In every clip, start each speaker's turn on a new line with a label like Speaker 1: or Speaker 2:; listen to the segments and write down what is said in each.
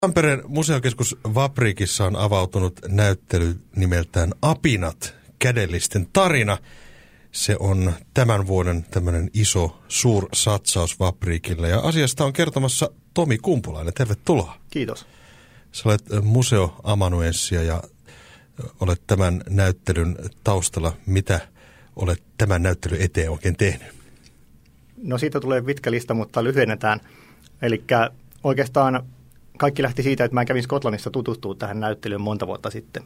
Speaker 1: Tampereen museokeskus Vaprikissa on avautunut näyttely nimeltään Apinat, kädellisten tarina. Se on tämän vuoden tämmöinen iso, suur satsaus Vaprikille. Ja asiasta on kertomassa Tomi Kumpulainen. Tervetuloa.
Speaker 2: Kiitos.
Speaker 1: Sä olet museoamanuenssia ja olet tämän näyttelyn taustalla. Mitä olet tämän näyttelyn eteen oikein tehnyt?
Speaker 2: No siitä tulee pitkä lista, mutta lyhennetään. Eli oikeastaan kaikki lähti siitä, että mä kävin Skotlannissa tutustua tähän näyttelyyn monta vuotta sitten.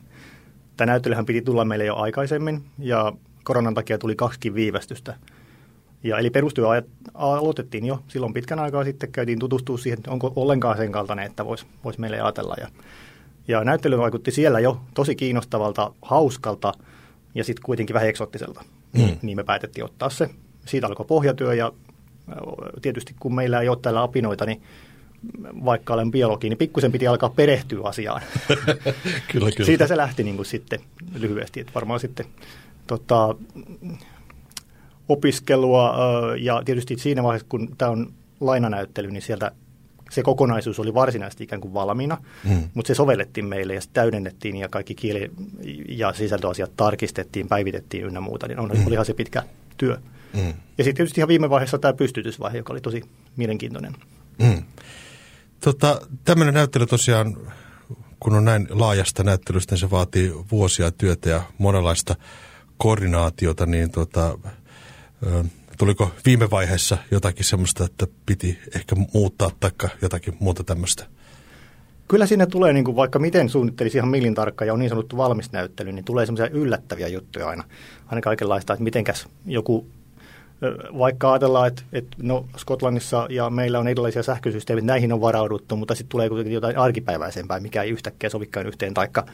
Speaker 2: Tämä näyttelyhän piti tulla meille jo aikaisemmin ja koronan takia tuli kaksikin viivästystä. Ja eli perustyö aloitettiin jo silloin pitkän aikaa sitten, käytiin tutustua siihen, että onko ollenkaan sen kaltainen, että voisi vois meille ajatella. Ja, ja näyttely vaikutti siellä jo tosi kiinnostavalta, hauskalta ja sitten kuitenkin vähän eksottiselta. Mm. Niin me päätettiin ottaa se. Siitä alkoi pohjatyö ja tietysti kun meillä ei ole täällä apinoita, niin vaikka olen biologi, niin pikkusen piti alkaa perehtyä asiaan.
Speaker 1: kyllä, kyllä.
Speaker 2: Siitä se lähti niin kuin sitten lyhyesti, että varmaan sitten tota, opiskelua ja tietysti siinä vaiheessa, kun tämä on lainanäyttely, niin sieltä se kokonaisuus oli varsinaisesti ikään kuin valmiina, mm. mutta se sovellettiin meille ja se täydennettiin ja kaikki kieli- ja sisältöasiat tarkistettiin, päivitettiin ynnä muuta, niin on, mm. olihan se pitkä työ. Mm. Ja sitten tietysti ihan viime vaiheessa tämä pystytysvaihe, joka oli tosi mielenkiintoinen. Mm.
Speaker 1: Tota, tämmöinen näyttely tosiaan, kun on näin laajasta näyttelystä, niin se vaatii vuosia työtä ja monenlaista koordinaatiota, niin tota, tuliko viime vaiheessa jotakin semmoista, että piti ehkä muuttaa tai jotakin muuta tämmöistä?
Speaker 2: Kyllä siinä tulee, niin kuin vaikka miten suunnittelisi ihan millin tarkka ja on niin sanottu valmis näyttely, niin tulee semmoisia yllättäviä juttuja aina. Aina kaikenlaista, että mitenkäs joku vaikka ajatellaan, että, että no Skotlannissa ja meillä on erilaisia sähkösysteemit, näihin on varauduttu, mutta sitten tulee kuitenkin jotain arkipäiväisempää, mikä ei yhtäkkiä sovikaan yhteen, taikka,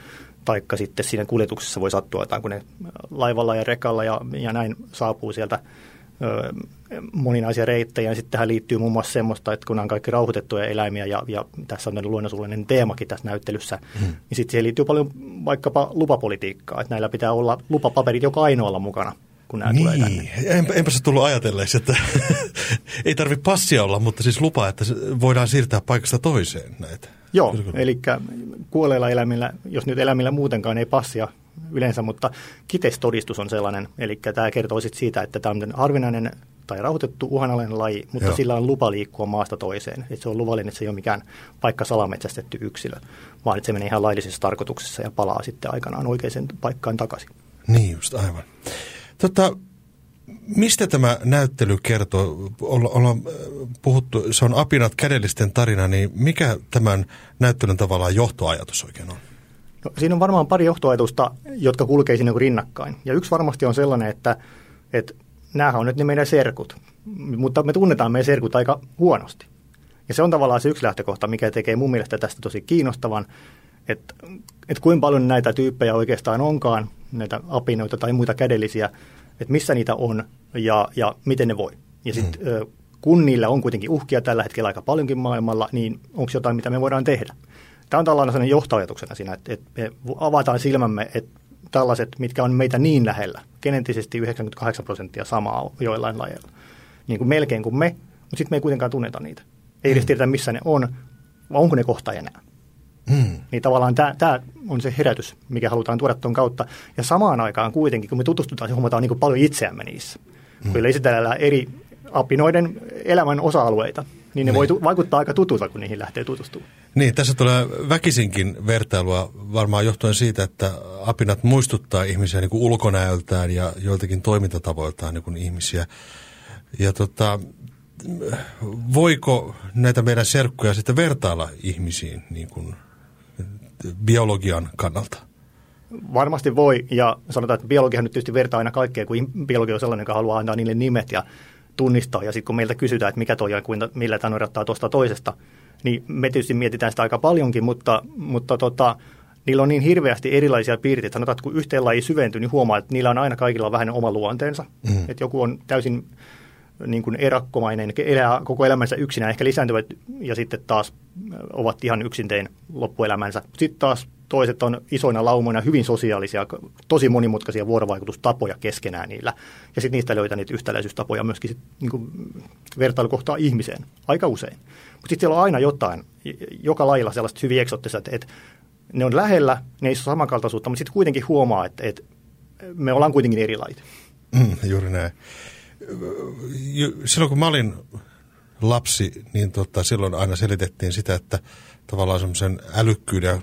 Speaker 2: taikka sitten siinä kuljetuksessa voi sattua jotain, kun ne laivalla ja rekalla ja, ja näin saapuu sieltä ö, moninaisia reittejä. Ja sitten tähän liittyy muun muassa semmoista, että kun on kaikki rauhoitettuja eläimiä ja, ja tässä on luonnonsuullinen teemakin tässä näyttelyssä, hmm. niin sitten siihen liittyy paljon vaikkapa lupapolitiikkaa, että näillä pitää olla lupapaperit joka ainoalla mukana – kun nämä niin. tulee tänne.
Speaker 1: Enpä, enpä se tullut ajatelleeksi, että ei tarvitse passia olla, mutta siis lupa, että voidaan siirtää paikasta toiseen näitä.
Speaker 2: Joo, eli kuolleilla eläimillä, jos nyt eläimillä muutenkaan ei passia yleensä, mutta kitestodistus on sellainen, eli tämä kertoo sit siitä, että tämä on harvinainen tai rauhoitettu uhanalainen laji, mutta Joo. sillä on lupa liikkua maasta toiseen. Et se on luvallinen, että se ei ole mikään paikka salametsästetty yksilö, vaan että se menee ihan laillisessa tarkoituksessa ja palaa sitten aikanaan oikeaan paikkaan takaisin.
Speaker 1: Niin just, aivan. Tota, mistä tämä näyttely kertoo? Olla, olla puhuttu, se on Apinat kädellisten tarina, niin mikä tämän näyttelyn tavallaan johtoajatus oikein on?
Speaker 2: No, siinä on varmaan pari johtoajatusta, jotka kulkee siinä rinnakkain. Ja yksi varmasti on sellainen, että, että nämähän on nyt ne meidän serkut, mutta me tunnetaan meidän serkut aika huonosti. Ja se on tavallaan se yksi lähtökohta, mikä tekee mun mielestä tästä tosi kiinnostavan, että, että kuinka paljon näitä tyyppejä oikeastaan onkaan, näitä apinoita tai muita kädellisiä, että missä niitä on ja, ja miten ne voi. Ja sitten mm. kun niillä on kuitenkin uhkia tällä hetkellä aika paljonkin maailmalla, niin onko jotain, mitä me voidaan tehdä? Tämä on tällainen sellainen johtoajatuksena siinä, että, että me avataan silmämme, että tällaiset, mitkä on meitä niin lähellä, geneettisesti 98 prosenttia samaa joillain lajeilla, niin kuin melkein kuin me, mutta sitten me ei kuitenkaan tunneta niitä. Ei edes mm. tiedetä, missä ne on, vai onko ne kohta enää. Mm. Niin tavallaan tämä on se herätys, mikä halutaan tuoda tuon kautta. Ja samaan aikaan kuitenkin, kun me tutustutaan, se huomataan niin paljon itseämme niissä. Mm. Kun esitellään eri apinoiden elämän osa-alueita, niin ne niin. voi vaikuttaa aika tutulta, kun niihin lähtee tutustumaan.
Speaker 1: Niin, tässä tulee väkisinkin vertailua varmaan johtuen siitä, että apinat muistuttaa ihmisiä niin kuin ulkonäöltään ja joiltakin toimintatavoiltaan niin kuin ihmisiä. Ja tota, voiko näitä meidän serkkuja sitten vertailla ihmisiin niin kuin biologian kannalta?
Speaker 2: Varmasti voi, ja sanotaan, että biologihan nyt tietysti vertaa aina kaikkea, kun biologia on sellainen, joka haluaa antaa niille nimet ja tunnistaa, ja sitten kun meiltä kysytään, että mikä toi on, kuinka, millä tämä erottaa tuosta toisesta, niin me tietysti mietitään sitä aika paljonkin, mutta, mutta tota, niillä on niin hirveästi erilaisia piirteitä. Sanotaan, että kun yhteen laji syventyy, niin huomaa, että niillä on aina kaikilla vähän oma luonteensa. Mm. Että joku on täysin niin kuin erakkomainen, elää koko elämänsä yksinään, ehkä lisääntyvät ja sitten taas ovat ihan yksintein loppuelämänsä. Sitten taas toiset on isoina laumoina hyvin sosiaalisia, tosi monimutkaisia vuorovaikutustapoja keskenään niillä. Ja sitten niistä löytää niitä yhtäläisyystapoja myöskin sit, niin kuin vertailukohtaa ihmiseen, aika usein. Mutta sitten siellä on aina jotain, joka lailla sellaista hyvin eksottista, että, että ne on lähellä, ne ei ole samankaltaisuutta, mutta sitten kuitenkin huomaa, että, että me ollaan kuitenkin erilaisia.
Speaker 1: Mm, juuri näin. Silloin kun mä olin lapsi, niin tota, silloin aina selitettiin sitä, että tavallaan semmoisen älykkyyden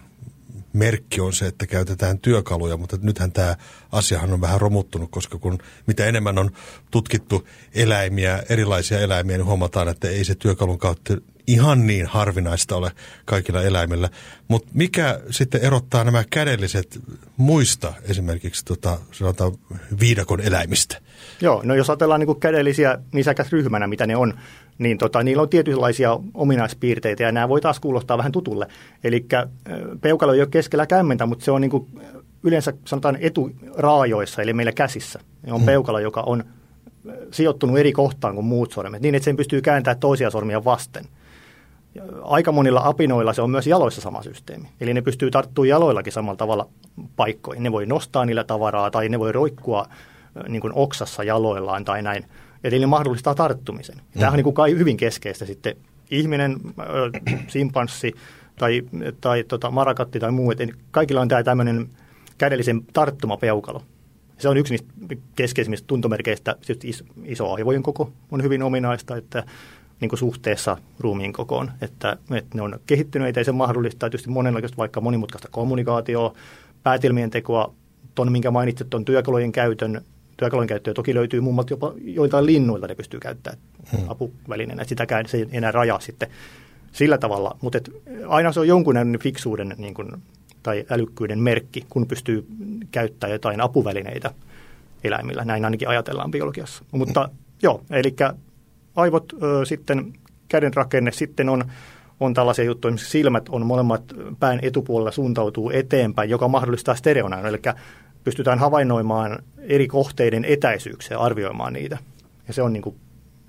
Speaker 1: merkki on se, että käytetään työkaluja, mutta nythän tämä asiahan on vähän romuttunut, koska kun mitä enemmän on tutkittu eläimiä, erilaisia eläimiä, niin huomataan, että ei se työkalun kautta ihan niin harvinaista ole kaikilla eläimillä. Mutta mikä sitten erottaa nämä kädelliset muista esimerkiksi tota, sanotaan viidakon eläimistä?
Speaker 2: Joo, no jos ajatellaan niin kädellisiä nisäkäsryhmänä, mitä ne on, niin tota, niillä on tietynlaisia ominaispiirteitä ja nämä voi taas kuulostaa vähän tutulle. Eli peukalo ei ole keskellä kämmentä, mutta se on niin kuin yleensä sanotaan eturaajoissa, eli meillä käsissä. Ne on hmm. peukalo, joka on sijoittunut eri kohtaan kuin muut sormet, niin että sen pystyy kääntämään toisia sormia vasten. Aika monilla apinoilla se on myös jaloissa sama systeemi. Eli ne pystyy tarttumaan jaloillakin samalla tavalla paikkoihin. Ne voi nostaa niillä tavaraa tai ne voi roikkua niin kuin oksassa jaloillaan tai näin. Eli ne mahdollistaa tarttumisen. Mm. Tämähän on niin kuin hyvin keskeistä sitten. Ihminen, simpanssi tai, tai tota, marakatti tai muu, että kaikilla on tämä tämmöinen kädellisen tarttumapeukalo. Se on yksi niistä keskeisimmistä tuntomerkeistä. Iso, iso aivojen koko on hyvin ominaista, että niin kuin suhteessa ruumiin kokoon, että, että ne on kehittyneitä ja se mahdollistaa tietysti monenlaista vaikka monimutkaista kommunikaatioa, päätelmien tekoa, tuon minkä mainitsit, tuon työkalujen käytön, työkalujen käyttöä toki löytyy muun muassa jopa joitain linnuilta ne pystyy käyttämään hmm. apuvälineenä, että sitäkään se ei enää rajaa sitten sillä tavalla, mutta et aina se on jonkunlainen fiksuuden niin kuin, tai älykkyyden merkki, kun pystyy käyttämään jotain apuvälineitä eläimillä. Näin ainakin ajatellaan biologiassa. Mutta joo, eli aivot, ö, sitten käden rakenne, sitten on, on tällaisia juttuja, missä silmät on molemmat pään etupuolella suuntautuu eteenpäin, joka mahdollistaa stereonäön, eli pystytään havainnoimaan eri kohteiden etäisyyksiä arvioimaan niitä. Ja se on niin kuin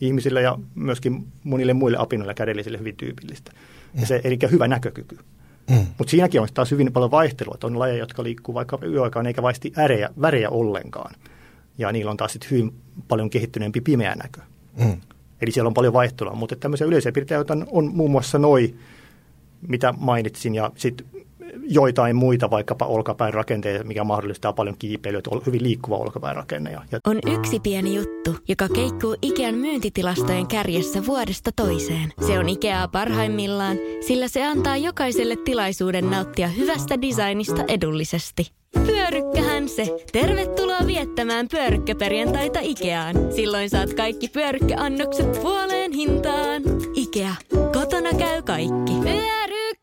Speaker 2: ihmisille ja myöskin monille muille apinoille kädellisille hyvin tyypillistä. Ja se, eli hyvä näkökyky. Mm. Mutta siinäkin on taas hyvin paljon vaihtelua, että on lajeja, jotka liikkuu vaikka yöaikaan eikä vaisti ärejä, värejä ollenkaan. Ja niillä on taas sitten hyvin paljon kehittyneempi pimeä näkö. Mm. Eli siellä on paljon vaihtelua, mutta tämmöisiä yleisiä piirteitä on muun muassa noi, mitä mainitsin, ja sitten joitain muita, vaikkapa olkapään rakenteita, mikä mahdollistaa paljon kiipeilyä, on hyvin liikkuva olkapään rakenne.
Speaker 3: On yksi pieni juttu, joka keikkuu Ikean myyntitilastojen kärjessä vuodesta toiseen. Se on Ikeaa parhaimmillaan, sillä se antaa jokaiselle tilaisuuden nauttia hyvästä designista edullisesti. Pyörykkähän se. Tervetuloa viettämään pyörykkäperjantaita Ikeaan. Silloin saat kaikki pyörykkäannokset puoleen hintaan. Ikea. Kotona käy kaikki.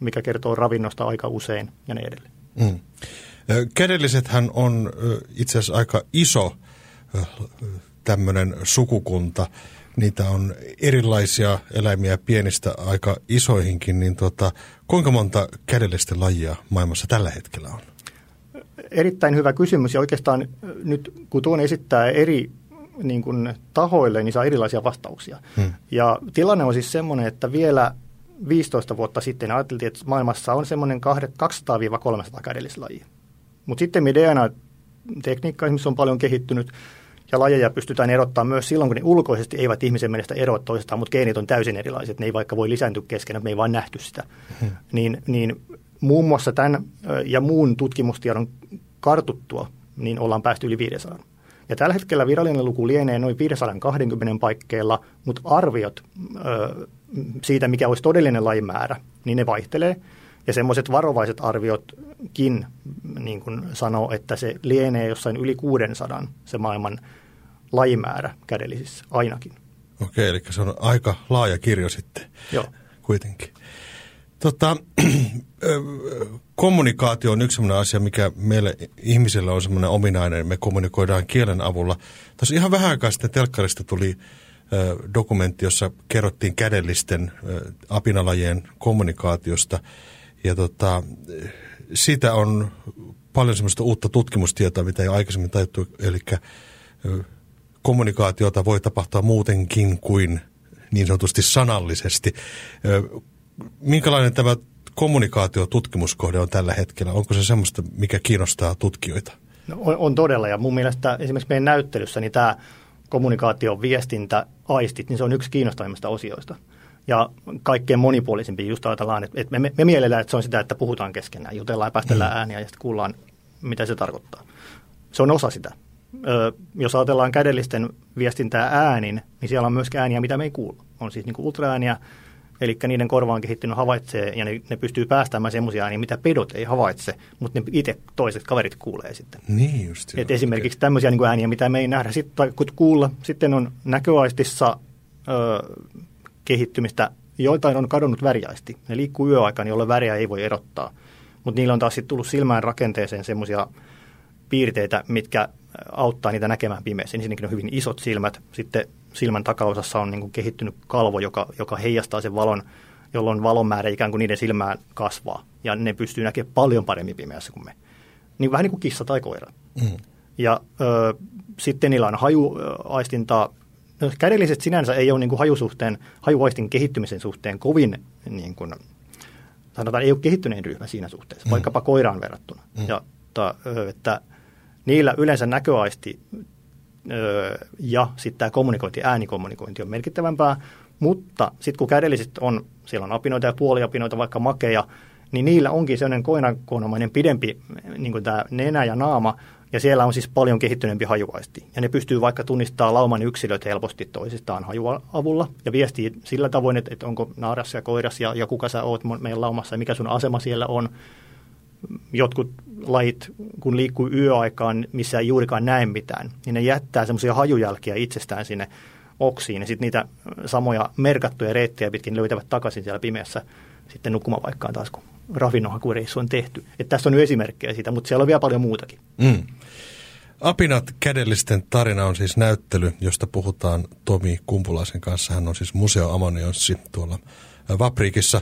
Speaker 2: mikä kertoo ravinnosta aika usein ja niin edelleen. Mm.
Speaker 1: Kädellisethän on itse asiassa aika iso tämmöinen sukukunta. Niitä on erilaisia eläimiä pienistä aika isoihinkin, niin tota, kuinka monta kädellisten lajia maailmassa tällä hetkellä on?
Speaker 2: erittäin hyvä kysymys ja oikeastaan nyt kun tuon esittää eri niin kuin, tahoille, niin saa erilaisia vastauksia. Hmm. Ja tilanne on siis semmoinen, että vielä 15 vuotta sitten ajateltiin, että maailmassa on semmoinen 200-300 kädellislajia. Mutta sitten me DNA-tekniikka esimerkiksi on paljon kehittynyt, ja lajeja pystytään erottamaan myös silloin, kun ne ulkoisesti eivät ihmisen mielestä eroa toisestaan, mutta geenit on täysin erilaiset. Ne ei vaikka voi lisääntyä keskenään, me ei vain nähty sitä. Hmm. Niin, niin muun muassa tämän ja muun tutkimustiedon kartuttua, niin ollaan päästy yli 500. Ja tällä hetkellä virallinen luku lienee noin 520 paikkeilla, mutta arviot ö, siitä, mikä olisi todellinen lajimäärä, niin ne vaihtelee. Ja semmoiset varovaiset arviotkin niin kuin sanoo, että se lienee jossain yli 600 se maailman lajimäärä kädellisissä ainakin.
Speaker 1: Okei, eli se on aika laaja kirjo sitten
Speaker 2: Joo.
Speaker 1: kuitenkin. Tota, kommunikaatio on yksi sellainen asia, mikä meille ihmisillä on semmoinen ominainen. Me kommunikoidaan kielen avulla. Tässä ihan vähän aikaa sitten telkkarista tuli dokumentti, jossa kerrottiin kädellisten apinalajien kommunikaatiosta. Ja tota, siitä on paljon semmoista uutta tutkimustietoa, mitä ei aikaisemmin tajuttu. Eli kommunikaatiota voi tapahtua muutenkin kuin niin sanotusti sanallisesti. Minkälainen tämä kommunikaatiotutkimuskohde on tällä hetkellä? Onko se semmoista, mikä kiinnostaa tutkijoita?
Speaker 2: No, on, on todella, ja mun mielestä esimerkiksi meidän näyttelyssä niin tämä kommunikaatio, viestintä, aistit, niin se on yksi kiinnostavimmista osioista. Ja kaikkein monipuolisimpi just ajatellaan, että, että me, me mielellään, että se on sitä, että puhutaan keskenään, jutellaan ja päästellään mm. ääniä ja sitten kuullaan, mitä se tarkoittaa. Se on osa sitä. Ö, jos ajatellaan kädellisten viestintää äänin, niin siellä on myös ääniä, mitä me ei kuulu. On siis niin ultraääniä, Eli niiden korva on kehittynyt havaitsee ja ne, ne pystyy päästämään semmoisia ääniä, mitä pedot ei havaitse, mutta ne itse toiset kaverit kuulee sitten.
Speaker 1: Niin just
Speaker 2: Et esimerkiksi tämmöisiä niin ääniä, mitä me ei nähdä sit, tai kuulla. Sitten on näköaistissa ö, kehittymistä, joitain on kadonnut väriaisti. Ne liikkuu yöaikaan, jolloin väriä ei voi erottaa. Mutta niillä on taas sitten tullut silmään rakenteeseen semmoisia piirteitä, mitkä auttaa niitä näkemään pimeässä. Ensinnäkin on hyvin isot silmät, sitten silmän takaosassa on niin kuin kehittynyt kalvo, joka, joka heijastaa sen valon, jolloin valon määrä ikään kuin niiden silmään kasvaa. Ja ne pystyy näkemään paljon paremmin pimeässä kuin me. Niin vähän niin kuin kissa tai koira. Mm. Ja ö, sitten niillä on hajuaistintaa. No, kädelliset sinänsä ei ole niin kuin hajusuhteen, hajuaistin kehittymisen suhteen kovin, niin kuin, sanotaan, ei ole kehittyneen ryhmä siinä suhteessa, mm. vaikkapa koiraan verrattuna. Mm. Ja, ta, että niillä yleensä näköaisti ja sitten tämä kommunikointi, äänikommunikointi on merkittävämpää, mutta sitten kun kädelliset on, siellä on apinoita ja puoliapinoita, vaikka makeja, niin niillä onkin sellainen koinakonomainen pidempi niin tämä nenä ja naama, ja siellä on siis paljon kehittyneempi hajuaisti. Ja ne pystyy vaikka tunnistamaan lauman yksilöt helposti toisistaan hajuavulla ja viestii sillä tavoin, että, että onko naaras ja koiras ja, ja kuka sä oot meidän laumassa ja mikä sun asema siellä on jotkut lajit, kun liikkuu yöaikaan, missä ei juurikaan näe mitään, niin ne jättää semmoisia hajujälkiä itsestään sinne oksiin. Ja sitten niitä samoja merkattuja reittejä pitkin löytävät takaisin siellä pimeässä sitten nukkumapaikkaan taas, kun ravinnohakureissu on tehty. Et tässä on nyt esimerkkejä siitä, mutta siellä on vielä paljon muutakin. Mm.
Speaker 1: Apinat kädellisten tarina on siis näyttely, josta puhutaan Tomi Kumpulaisen kanssa. Hän on siis Museo Amonionssi tuolla Vapriikissa.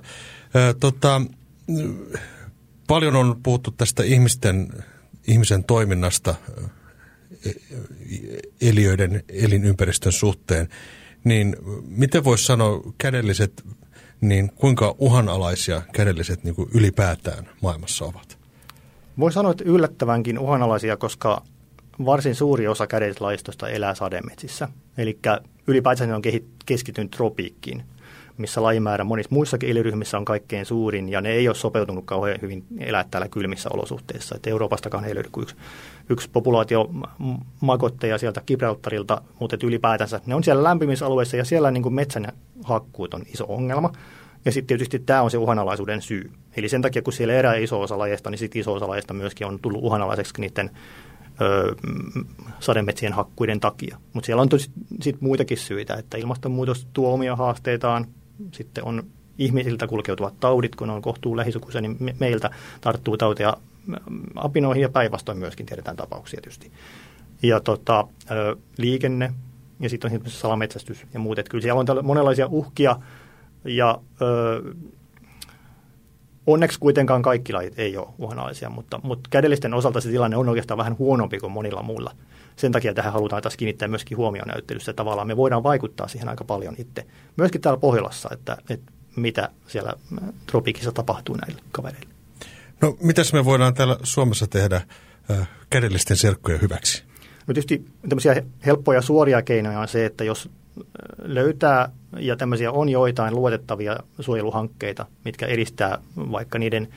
Speaker 1: tota, Paljon on puhuttu tästä ihmisten, ihmisen toiminnasta e, eliöiden elinympäristön suhteen, niin miten voisi sanoa kädelliset, niin kuinka uhanalaisia kädelliset niin kuin ylipäätään maailmassa ovat?
Speaker 2: Voi sanoa, että yllättävänkin uhanalaisia, koska varsin suuri osa kädellislaistosta elää sademetsissä. Eli ylipäätään ne on keskittynyt tropiikkiin missä lajimäärä monissa muissakin eliryhmissä on kaikkein suurin, ja ne ei ole sopeutunut kauhean hyvin elää täällä kylmissä olosuhteissa. Et Euroopastakaan ei löydy kuin yksi, yksi populaatio makotteja sieltä Gibraltarilta, mutta ylipäätänsä ne on siellä lämpimissä alueissa, ja siellä niin metsän hakkuut on iso ongelma. Ja sitten tietysti tämä on se uhanalaisuuden syy. Eli sen takia, kun siellä erää iso osa lajeista, niin sitten iso osa lajeista myöskin on tullut uhanalaiseksi niiden ö, sademetsien hakkuiden takia. Mutta siellä on tosi sit muitakin syitä, että ilmastonmuutos tuo omia haasteitaan, sitten on ihmisiltä kulkeutuvat taudit, kun on kohtuu lähisukuisia, niin me, meiltä tarttuu tautia apinoihin ja päinvastoin myöskin tiedetään tapauksia tietysti. Ja tota, liikenne ja sitten on salametsästys ja muut. Että kyllä siellä on monenlaisia uhkia ja ö, onneksi kuitenkaan kaikki lajit ei ole uhanalaisia, mutta, mutta kädellisten osalta se tilanne on oikeastaan vähän huonompi kuin monilla muilla sen takia tähän halutaan taas kiinnittää myöskin huomioon näyttelyssä. Tavallaan me voidaan vaikuttaa siihen aika paljon itse. Myöskin täällä Pohjolassa, että, että mitä siellä tropiikissa tapahtuu näille kavereille.
Speaker 1: No mitäs me voidaan täällä Suomessa tehdä äh, kädellisten serkkujen hyväksi?
Speaker 2: No tietysti tämmöisiä helppoja suoria keinoja on se, että jos löytää, ja tämmöisiä on joitain luotettavia suojeluhankkeita, mitkä edistää vaikka niiden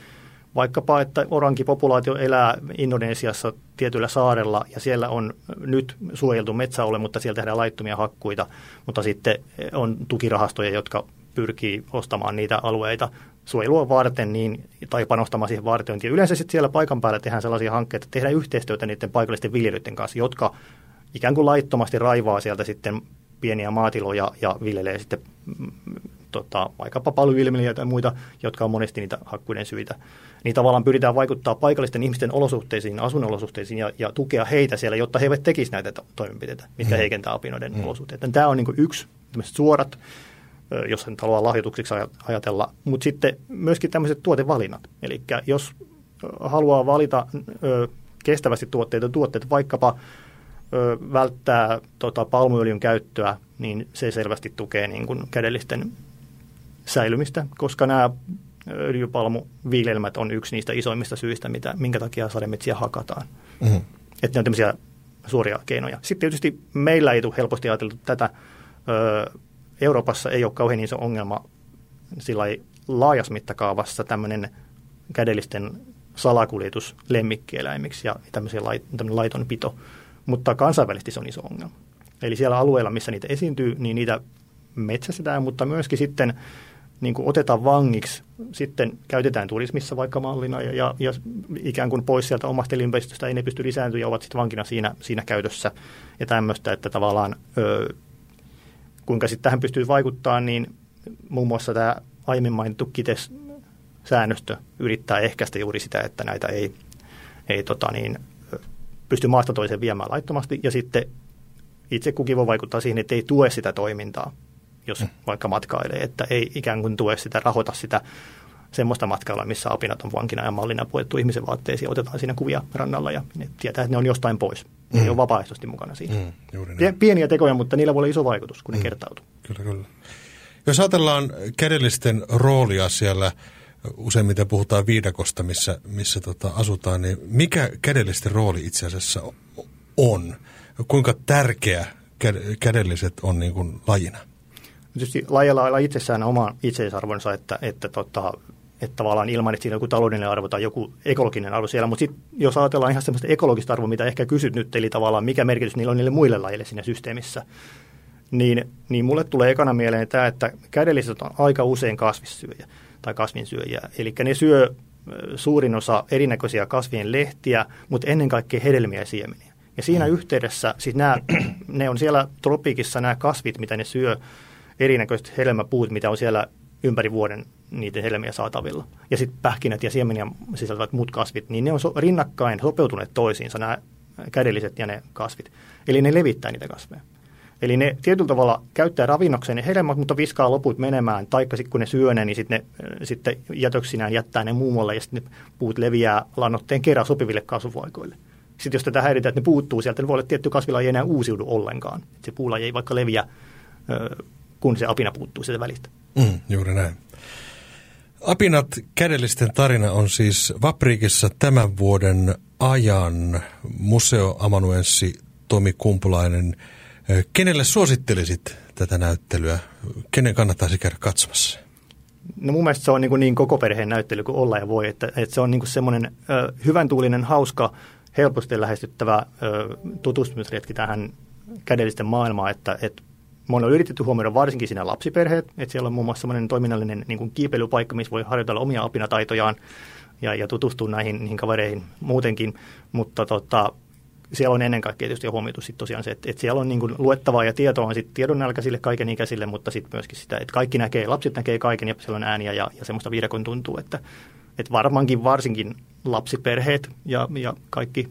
Speaker 2: Vaikkapa, että orankipopulaatio elää Indonesiassa tietyllä saarella ja siellä on nyt suojeltu metsäole, mutta siellä tehdään laittomia hakkuita, mutta sitten on tukirahastoja, jotka pyrkii ostamaan niitä alueita suojelua varten niin, tai panostamaan siihen vartiointiin. Yleensä sitten siellä paikan päällä tehdään sellaisia hankkeita, että tehdään yhteistyötä niiden paikallisten viljelyiden kanssa, jotka ikään kuin laittomasti raivaa sieltä sitten pieniä maatiloja ja viljelee sitten mm, tota, vaikkapa palveluilmiöitä tai muita, jotka on monesti niitä hakkuiden syitä. Niin tavallaan pyritään vaikuttaa paikallisten ihmisten olosuhteisiin, asuinolosuhteisiin ja, ja tukea heitä siellä, jotta he eivät tekisi näitä toimenpiteitä, mitkä mm. heikentää apinoiden mm. olosuhteita. Tämä on niin yksi suorat jos sen haluaa lahjoituksiksi ajatella. Mutta sitten myöskin tämmöiset tuotevalinnat. Eli jos haluaa valita kestävästi tuotteita, tuotteet vaikkapa välttää tota, palmuöljyn käyttöä, niin se selvästi tukee niin kuin kädellisten säilymistä, koska nämä öljypalmuviljelmät on yksi niistä isoimmista syistä, mitä, minkä takia sademetsiä hakataan. Mm-hmm. Että ne on tämmöisiä suoria keinoja. Sitten tietysti meillä ei tule helposti ajateltu tätä Euroopassa ei ole kauhean iso ongelma sillä laajassa mittakaavassa tämmöinen kädellisten salakuljetus lemmikkieläimiksi ja tämmöinen laiton pito, mutta kansainvälisesti se on iso ongelma. Eli siellä alueilla, missä niitä esiintyy, niin niitä metsästetään, mutta myöskin sitten niin kuin otetaan vangiksi, sitten käytetään turismissa vaikka mallina ja, ja, ja ikään kuin pois sieltä omasta elinympäristöstä ei ne pysty lisääntymään ja ovat sitten vankina siinä, siinä käytössä ja tämmöistä, että tavallaan ö, kuinka sitten tähän pystyy vaikuttaa, niin muun muassa tämä aiemmin mainittu KITES-säännöstö yrittää ehkäistä juuri sitä, että näitä ei, ei tota niin, pysty maasta toiseen viemään laittomasti. Ja sitten itse kukin voi vaikuttaa siihen, että ei tue sitä toimintaa, jos mm. vaikka matkailee, että ei ikään kuin tue sitä, rahoita sitä semmoista matkailua, missä apinat on vankina ja mallina puettu ihmisen vaatteisiin otetaan siinä kuvia rannalla ja ne tietää, että ne on jostain pois. Mm. Ne on vapaaehtoisesti mukana siinä. Mm, juuri näin. Pieniä tekoja, mutta niillä voi olla iso vaikutus, kun ne mm. kertautuu.
Speaker 1: Kyllä, kyllä. Jos ajatellaan kädellisten roolia siellä, useimmiten puhutaan viidakosta, missä, missä tota asutaan, niin mikä kädellisten rooli itse asiassa on? Kuinka tärkeä kädelliset on niin kuin lajina?
Speaker 2: Tietysti lajilla itsessään oma itseisarvonsa, että, että tota, että tavallaan ilman, että siinä on joku taloudellinen arvo tai joku ekologinen arvo siellä. Mutta sitten jos ajatellaan ihan semmoista ekologista arvoa, mitä ehkä kysyt nyt, eli tavallaan mikä merkitys niillä on niille muille lajeille siinä systeemissä, niin, niin mulle tulee ekana mieleen tämä, että kädelliset on aika usein kasvissyöjä tai kasvinsyöjiä. Eli ne syö suurin osa erinäköisiä kasvien lehtiä, mutta ennen kaikkea hedelmiä ja siemeniä. Ja siinä mm. yhteydessä, siis nämä, ne on siellä tropiikissa nämä kasvit, mitä ne syö, erinäköiset hedelmäpuut, mitä on siellä ympäri vuoden niiden helmiä saatavilla. Ja sitten pähkinät ja siemeniä sisältävät muut kasvit, niin ne on so- rinnakkain sopeutuneet toisiinsa, nämä kädelliset ja ne kasvit. Eli ne levittää niitä kasveja. Eli ne tietyllä tavalla käyttää ravinnokseen ne hedelmät, mutta viskaa loput menemään, taikka sitten kun ne syö ne, niin sitten, ne, sitten jätöksinään jättää ne muualle ja sitten ne puut leviää lannotteen kerran sopiville kasvupaikoille. Sitten jos tätä häiritään, että ne puuttuu sieltä, niin voi olla, että tietty kasvila ei enää uusiudu ollenkaan. Se puulaji ei vaikka leviä, kun se apina puuttuu sieltä välistä.
Speaker 1: Mm, juuri näin. Apinat kädellisten tarina on siis Vapriikissa tämän vuoden ajan museoamanuenssi Tomi Kumpulainen. Kenelle suosittelisit tätä näyttelyä? Kenen kannattaisi käydä katsomassa?
Speaker 2: No mun mielestä se on niin, kuin niin koko perheen näyttely kuin olla ja voi, että, että se on niin semmoinen hyvän tuulinen, hauska, helposti lähestyttävä tutustumisretki tähän kädellisten maailmaan, että, että Moni on yritetty huomioida varsinkin siinä lapsiperheet, että siellä on muun muassa sellainen toiminnallinen niin kuin kiipeilypaikka, missä voi harjoitella omia opinataitojaan ja, ja tutustua näihin, niihin kavereihin muutenkin, mutta tota, siellä on ennen kaikkea tietysti huomioitu sit tosiaan se, että, että siellä on niin kuin luettavaa ja tietoa on sitten tiedonnälkäisille kaiken ikäisille, mutta sitten myöskin sitä, että kaikki näkee, lapset näkee kaiken ja siellä on ääniä ja, ja semmoista viidakon tuntuu, että, että varmaankin varsinkin lapsiperheet ja, ja kaikki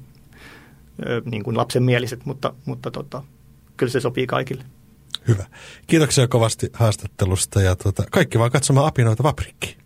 Speaker 2: ö, niin kuin lapsenmieliset, mutta, mutta tota, kyllä se sopii kaikille.
Speaker 1: Hyvä. Kiitoksia kovasti haastattelusta ja tuota, kaikki vaan katsomaan apinoita Vaprikki.